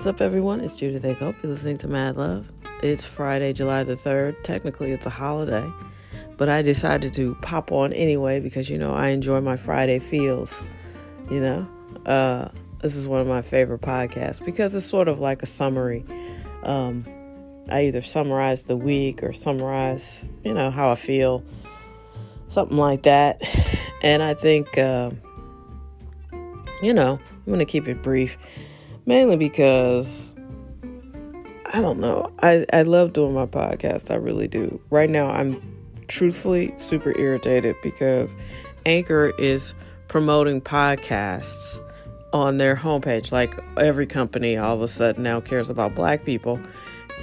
what's up, everyone? It's Judith A. You're listening to Mad Love. It's Friday, July the 3rd. Technically, it's a holiday, but I decided to pop on anyway because, you know, I enjoy my Friday feels. You know, uh, this is one of my favorite podcasts because it's sort of like a summary. Um, I either summarize the week or summarize, you know, how I feel, something like that. And I think, uh, you know, I'm going to keep it brief mainly because I don't know. I, I love doing my podcast. I really do. Right now, I'm truthfully super irritated because Anchor is promoting podcasts on their homepage. Like every company all of a sudden now cares about black people.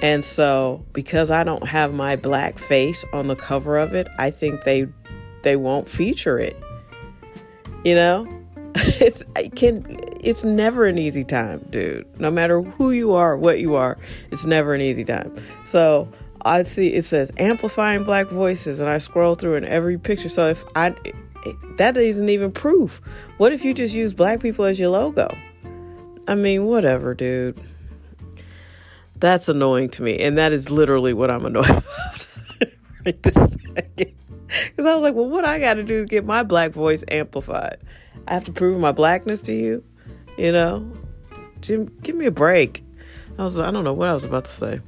And so because I don't have my black face on the cover of it, I think they they won't feature it. You know? it's it can it's never an easy time, dude. No matter who you are, what you are, it's never an easy time. So I see it says amplifying black voices, and I scroll through in every picture. So if I that isn't even proof. What if you just use black people as your logo? I mean, whatever, dude. That's annoying to me, and that is literally what I'm annoyed about right this second. Because I was like, well, what I got to do to get my black voice amplified? I have to prove my blackness to you, you know? Jim, give me a break. I was, I don't know what I was about to say.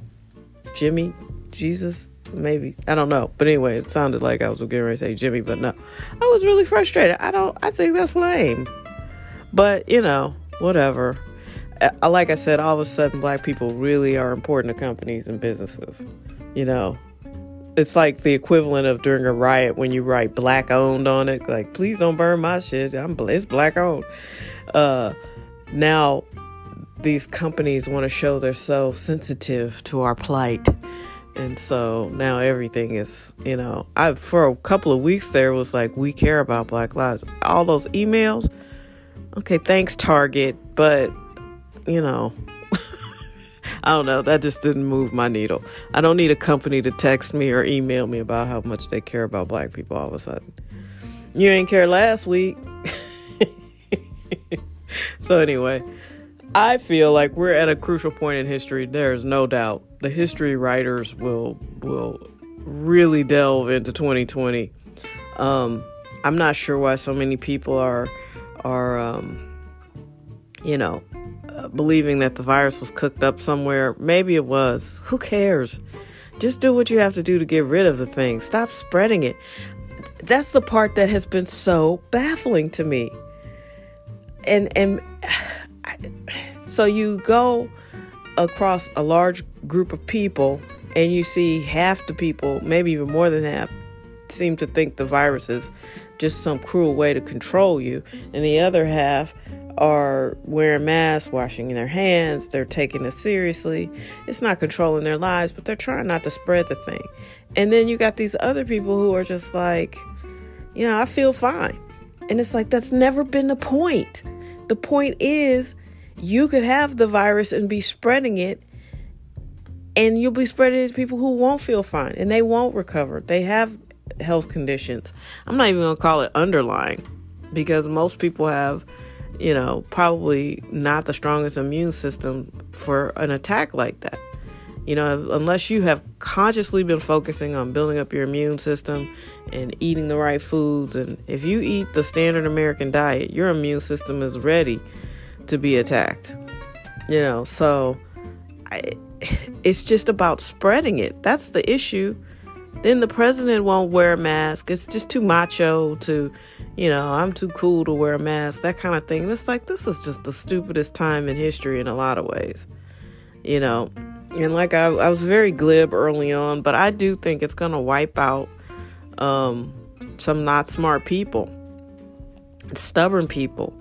Jimmy, Jesus, maybe I don't know. But anyway, it sounded like I was getting ready to say Jimmy, but no, I was really frustrated. I don't. I think that's lame. But you know, whatever. Uh, like I said, all of a sudden, black people really are important to companies and businesses. You know, it's like the equivalent of during a riot when you write black owned on it like please don't burn my shit i'm it's black owned uh now these companies want to show they're so sensitive to our plight and so now everything is you know i for a couple of weeks there was like we care about black lives all those emails okay thanks target but you know I don't know. That just didn't move my needle. I don't need a company to text me or email me about how much they care about black people all of a sudden. You ain't care last week. so, anyway, I feel like we're at a crucial point in history. There's no doubt. The history writers will will really delve into 2020. Um, I'm not sure why so many people are are um, you know believing that the virus was cooked up somewhere. Maybe it was. Who cares? Just do what you have to do to get rid of the thing. Stop spreading it. That's the part that has been so baffling to me. And and so you go across a large group of people and you see half the people, maybe even more than half, seem to think the virus is just some cruel way to control you, and the other half are wearing masks, washing their hands, they're taking it seriously. It's not controlling their lives, but they're trying not to spread the thing. And then you got these other people who are just like, you know, I feel fine. And it's like, that's never been the point. The point is, you could have the virus and be spreading it, and you'll be spreading it to people who won't feel fine and they won't recover. They have health conditions. I'm not even going to call it underlying because most people have you know, probably not the strongest immune system for an attack like that. You know, unless you have consciously been focusing on building up your immune system and eating the right foods, and if you eat the standard American diet, your immune system is ready to be attacked. You know, so I, it's just about spreading it. That's the issue. Then the president won't wear a mask. It's just too macho to you know, I'm too cool to wear a mask, that kind of thing. And it's like, this is just the stupidest time in history in a lot of ways, you know. And like I, I was very glib early on, but I do think it's going to wipe out um, some not smart people, stubborn people,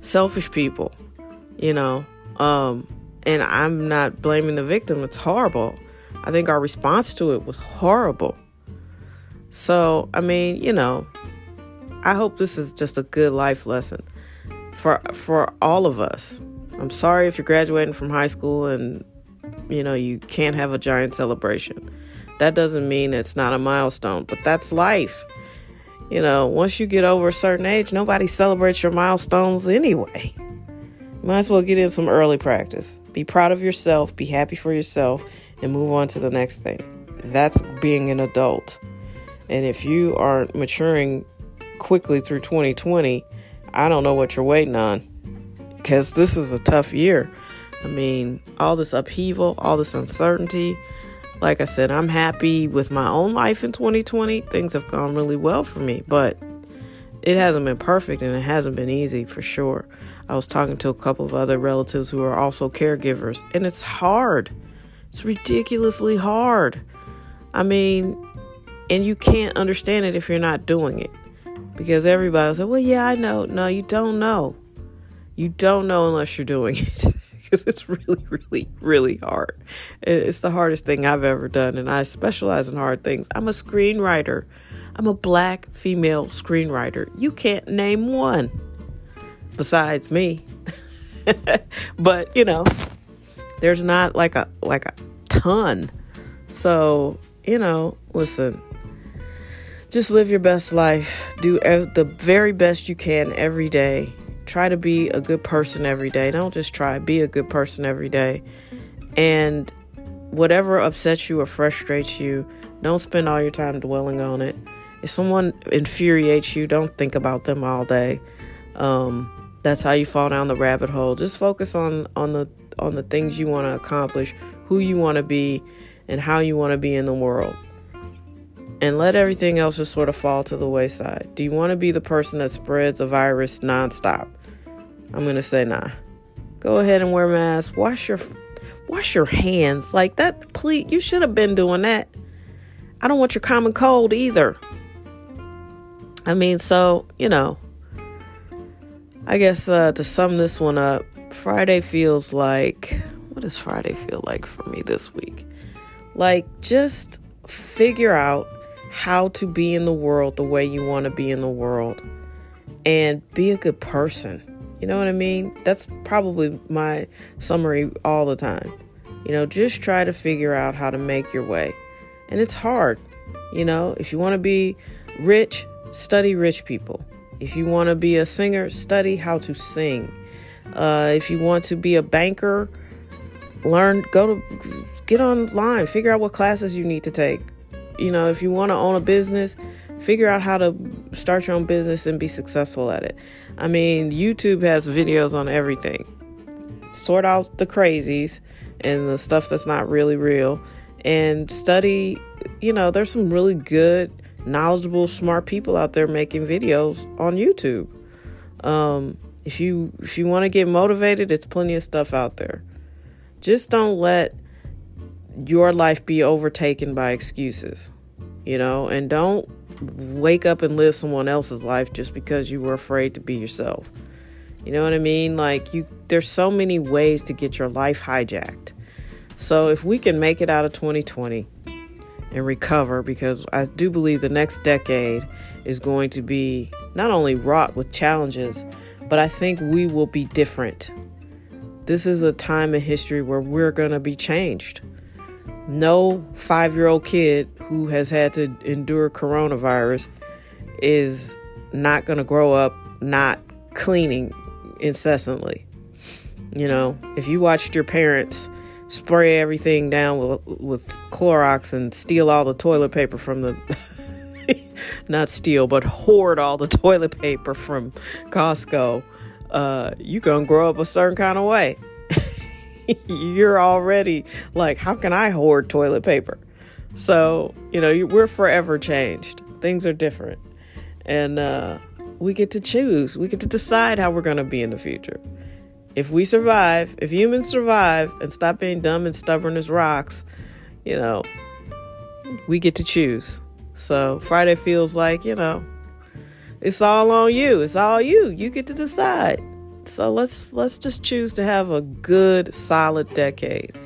selfish people, you know. Um, and I'm not blaming the victim, it's horrible. I think our response to it was horrible. So, I mean, you know, I hope this is just a good life lesson for for all of us. I'm sorry if you're graduating from high school and you know you can't have a giant celebration. That doesn't mean it's not a milestone, but that's life. You know, once you get over a certain age, nobody celebrates your milestones anyway. Might as well get in some early practice. Be proud of yourself, be happy for yourself, and move on to the next thing. That's being an adult. And if you aren't maturing quickly through 2020, I don't know what you're waiting on because this is a tough year. I mean, all this upheaval, all this uncertainty. Like I said, I'm happy with my own life in 2020. Things have gone really well for me, but it hasn't been perfect and it hasn't been easy for sure. I was talking to a couple of other relatives who are also caregivers, and it's hard. It's ridiculously hard. I mean, and you can't understand it if you're not doing it. Because everybody says, well, yeah, I know. No, you don't know. You don't know unless you're doing it. because it's really, really, really hard. It's the hardest thing I've ever done, and I specialize in hard things. I'm a screenwriter. I'm a black female screenwriter. You can't name one besides me. but, you know, there's not like a like a ton. So, you know, listen. Just live your best life. Do the very best you can every day try to be a good person every day. Don't just try, be a good person every day. And whatever upsets you or frustrates you, don't spend all your time dwelling on it. If someone infuriates you, don't think about them all day. Um, that's how you fall down the rabbit hole. Just focus on on the on the things you want to accomplish, who you want to be, and how you want to be in the world. And let everything else just sort of fall to the wayside. Do you want to be the person that spreads a virus nonstop? I'm gonna say nah. Go ahead and wear masks. Wash your wash your hands like that. Please, you should have been doing that. I don't want your common cold either. I mean, so you know. I guess uh, to sum this one up, Friday feels like what does Friday feel like for me this week? Like just figure out how to be in the world the way you want to be in the world and be a good person. You know what I mean? That's probably my summary all the time. You know, just try to figure out how to make your way. And it's hard. You know, if you want to be rich, study rich people. If you want to be a singer, study how to sing. Uh, if you want to be a banker, learn, go to, get online, figure out what classes you need to take. You know, if you want to own a business, figure out how to start your own business and be successful at it. I mean, YouTube has videos on everything. Sort out the crazies and the stuff that's not really real and study, you know, there's some really good, knowledgeable, smart people out there making videos on YouTube. Um, if you if you want to get motivated, it's plenty of stuff out there. Just don't let your life be overtaken by excuses, you know, and don't wake up and live someone else's life just because you were afraid to be yourself. You know what I mean? Like you there's so many ways to get your life hijacked. So if we can make it out of 2020 and recover because I do believe the next decade is going to be not only wrought with challenges, but I think we will be different. This is a time in history where we're going to be changed no five year old kid who has had to endure coronavirus is not going to grow up not cleaning incessantly. You know, if you watched your parents spray everything down with, with Clorox and steal all the toilet paper from the not steal, but hoard all the toilet paper from Costco, uh, you gonna grow up a certain kind of way. you're already like, how can I hoard toilet paper? So, you know, we're forever changed. Things are different. And uh, we get to choose, we get to decide how we're going to be in the future. If we survive, if humans survive and stop being dumb and stubborn as rocks, you know, we get to choose. So Friday feels like, you know, it's all on you. It's all you. You get to decide. So let's let's just choose to have a good solid decade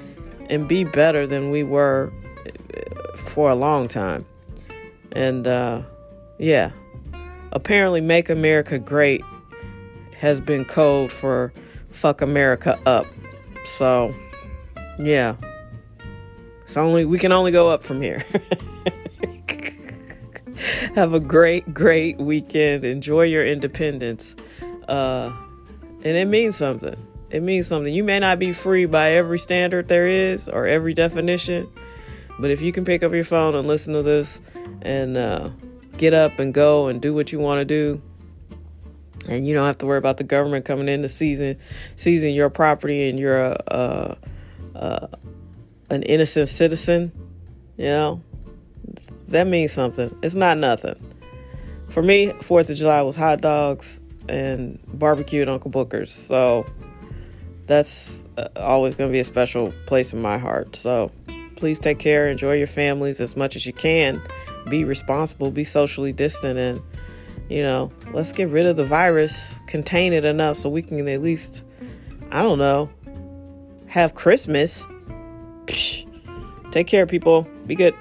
and be better than we were uh, for a long time. And uh, yeah, apparently "Make America Great" has been code for "Fuck America Up." So yeah, it's only we can only go up from here. have a great, great weekend. Enjoy your independence. Uh, and it means something. It means something. You may not be free by every standard there is or every definition, but if you can pick up your phone and listen to this and uh, get up and go and do what you want to do, and you don't have to worry about the government coming in to season seizing your property and you're an innocent citizen, you know, that means something. It's not nothing. For me, Fourth of July was hot dogs and barbecue at Uncle Booker's. So that's uh, always going to be a special place in my heart. So please take care, enjoy your families as much as you can, be responsible, be socially distant, and you know, let's get rid of the virus, contain it enough so we can at least, I don't know, have Christmas. Psh. Take care, people. Be good.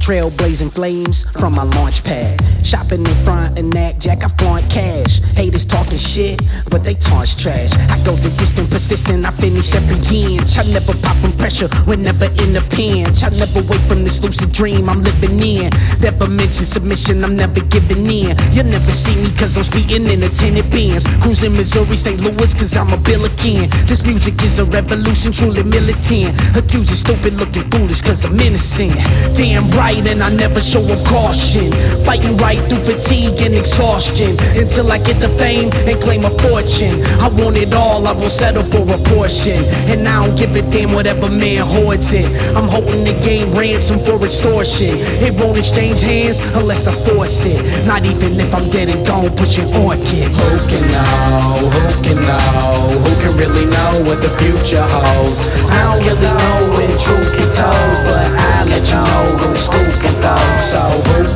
Trailblazing flames from my launch pad. Shopping in front and Nat Jack, I flaunt cash. Haters talking shit, but they taunts trash. I go the distant, persistent, I finish every inch. I never pop from pressure, whenever in the pinch. I never wait from this lucid dream I'm living in. Never mention submission, I'm never giving in. You'll never see me cause I'm speeding in a tinted Benz. Cruising Missouri, St. Louis cause I'm a billiken. This music is a revolution, truly militant. Accusing stupid looking foolish cause I'm innocent. Damn right and I never show them caution. Fighting right through fatigue and exhaustion until I get the fame and claim a fortune. I want it all, I will settle for a portion. And I don't give a damn whatever man hoards it. I'm holding the game ransom for extortion. It won't exchange hands unless I force it. Not even if I'm dead and gone, pushing orchids. Who can know? Who can know? Who can really know what the future holds? I don't really know when truth be told, but I let you know when the scoop school so who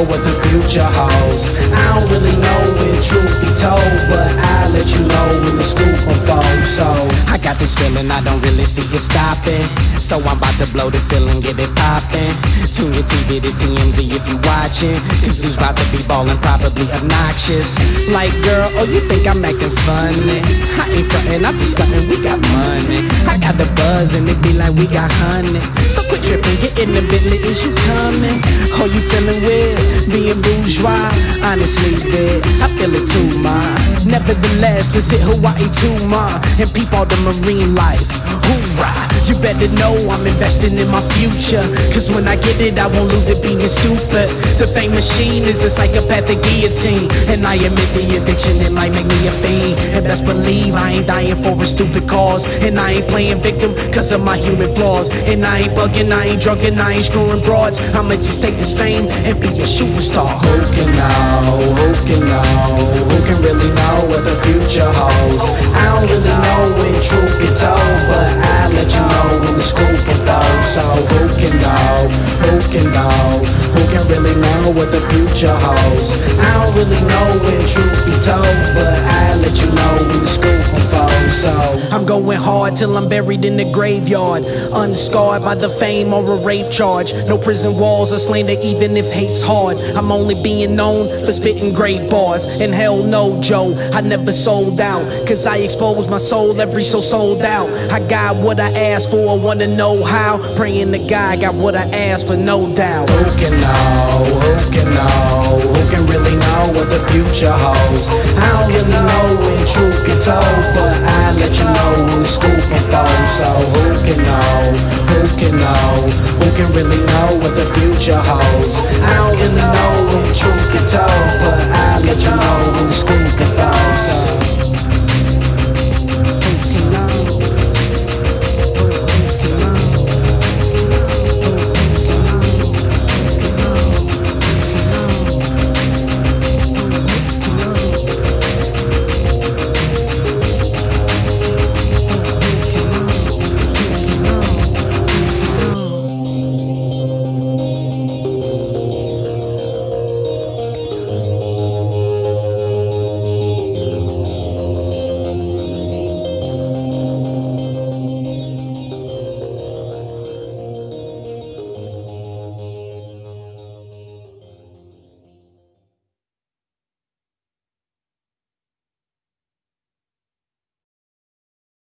know what the future holds. I don't really know when truth be told But I let you know when the scoop unfolds. So I got this feeling I don't really see it stopping. So I'm about to blow the ceiling, get it popping. Tune your TV to TMZ if you watching. Cause who's about to be ballin' probably obnoxious. Like girl, oh you think I'm acting funny? I ain't frontin', I'm just stuntin', we got money. I got the buzz and it be like we got honey. So quit trippin', get in the Bentley, is you coming? Oh you feelin' weird, being bourgeois. Honestly, dead, I feel it too, ma. Nevertheless, let's hit Hawaii too, ma. And peep all the marine life, hoorah You better know I'm investing in my future. Cause when I get it, I won't lose it being stupid. The fame machine is a psychopathic guillotine. And I admit the addiction, it might make me a fiend. And best believe I ain't dying for a stupid cause. And I ain't playing victim cause of my human flaws. And I ain't bugging, I ain't drunk, and I ain't screwing broads. I'ma just take this fame and be a superstar Who can know, who can know, who can really know what the future holds. I don't really know when truth be told But I let you know know when the scoop unfolds So who can know, who can know Who can really know what the future holds. I don't really know when truth be told But I let you know when the scoop unfolds So I'm going hard till I'm buried in the graveyard Unscarred by the fame or a rape charge No prison walls or slander even if hate's hard I'm only being known for spitting great bars And hell no Joe, I never sold out Cause I expose my soul every so sold out I got what I asked for, I wanna know how. Praying to God, got what I asked for, no doubt. Who can know? Who can know? Who can really know what the future holds? I don't really know when truth be told, but I let you know when the scoop unfolds. So who can know? Who can know? Who can really know what the future holds? I don't really know when truth be told, but I let you know when the scoop unfolds. So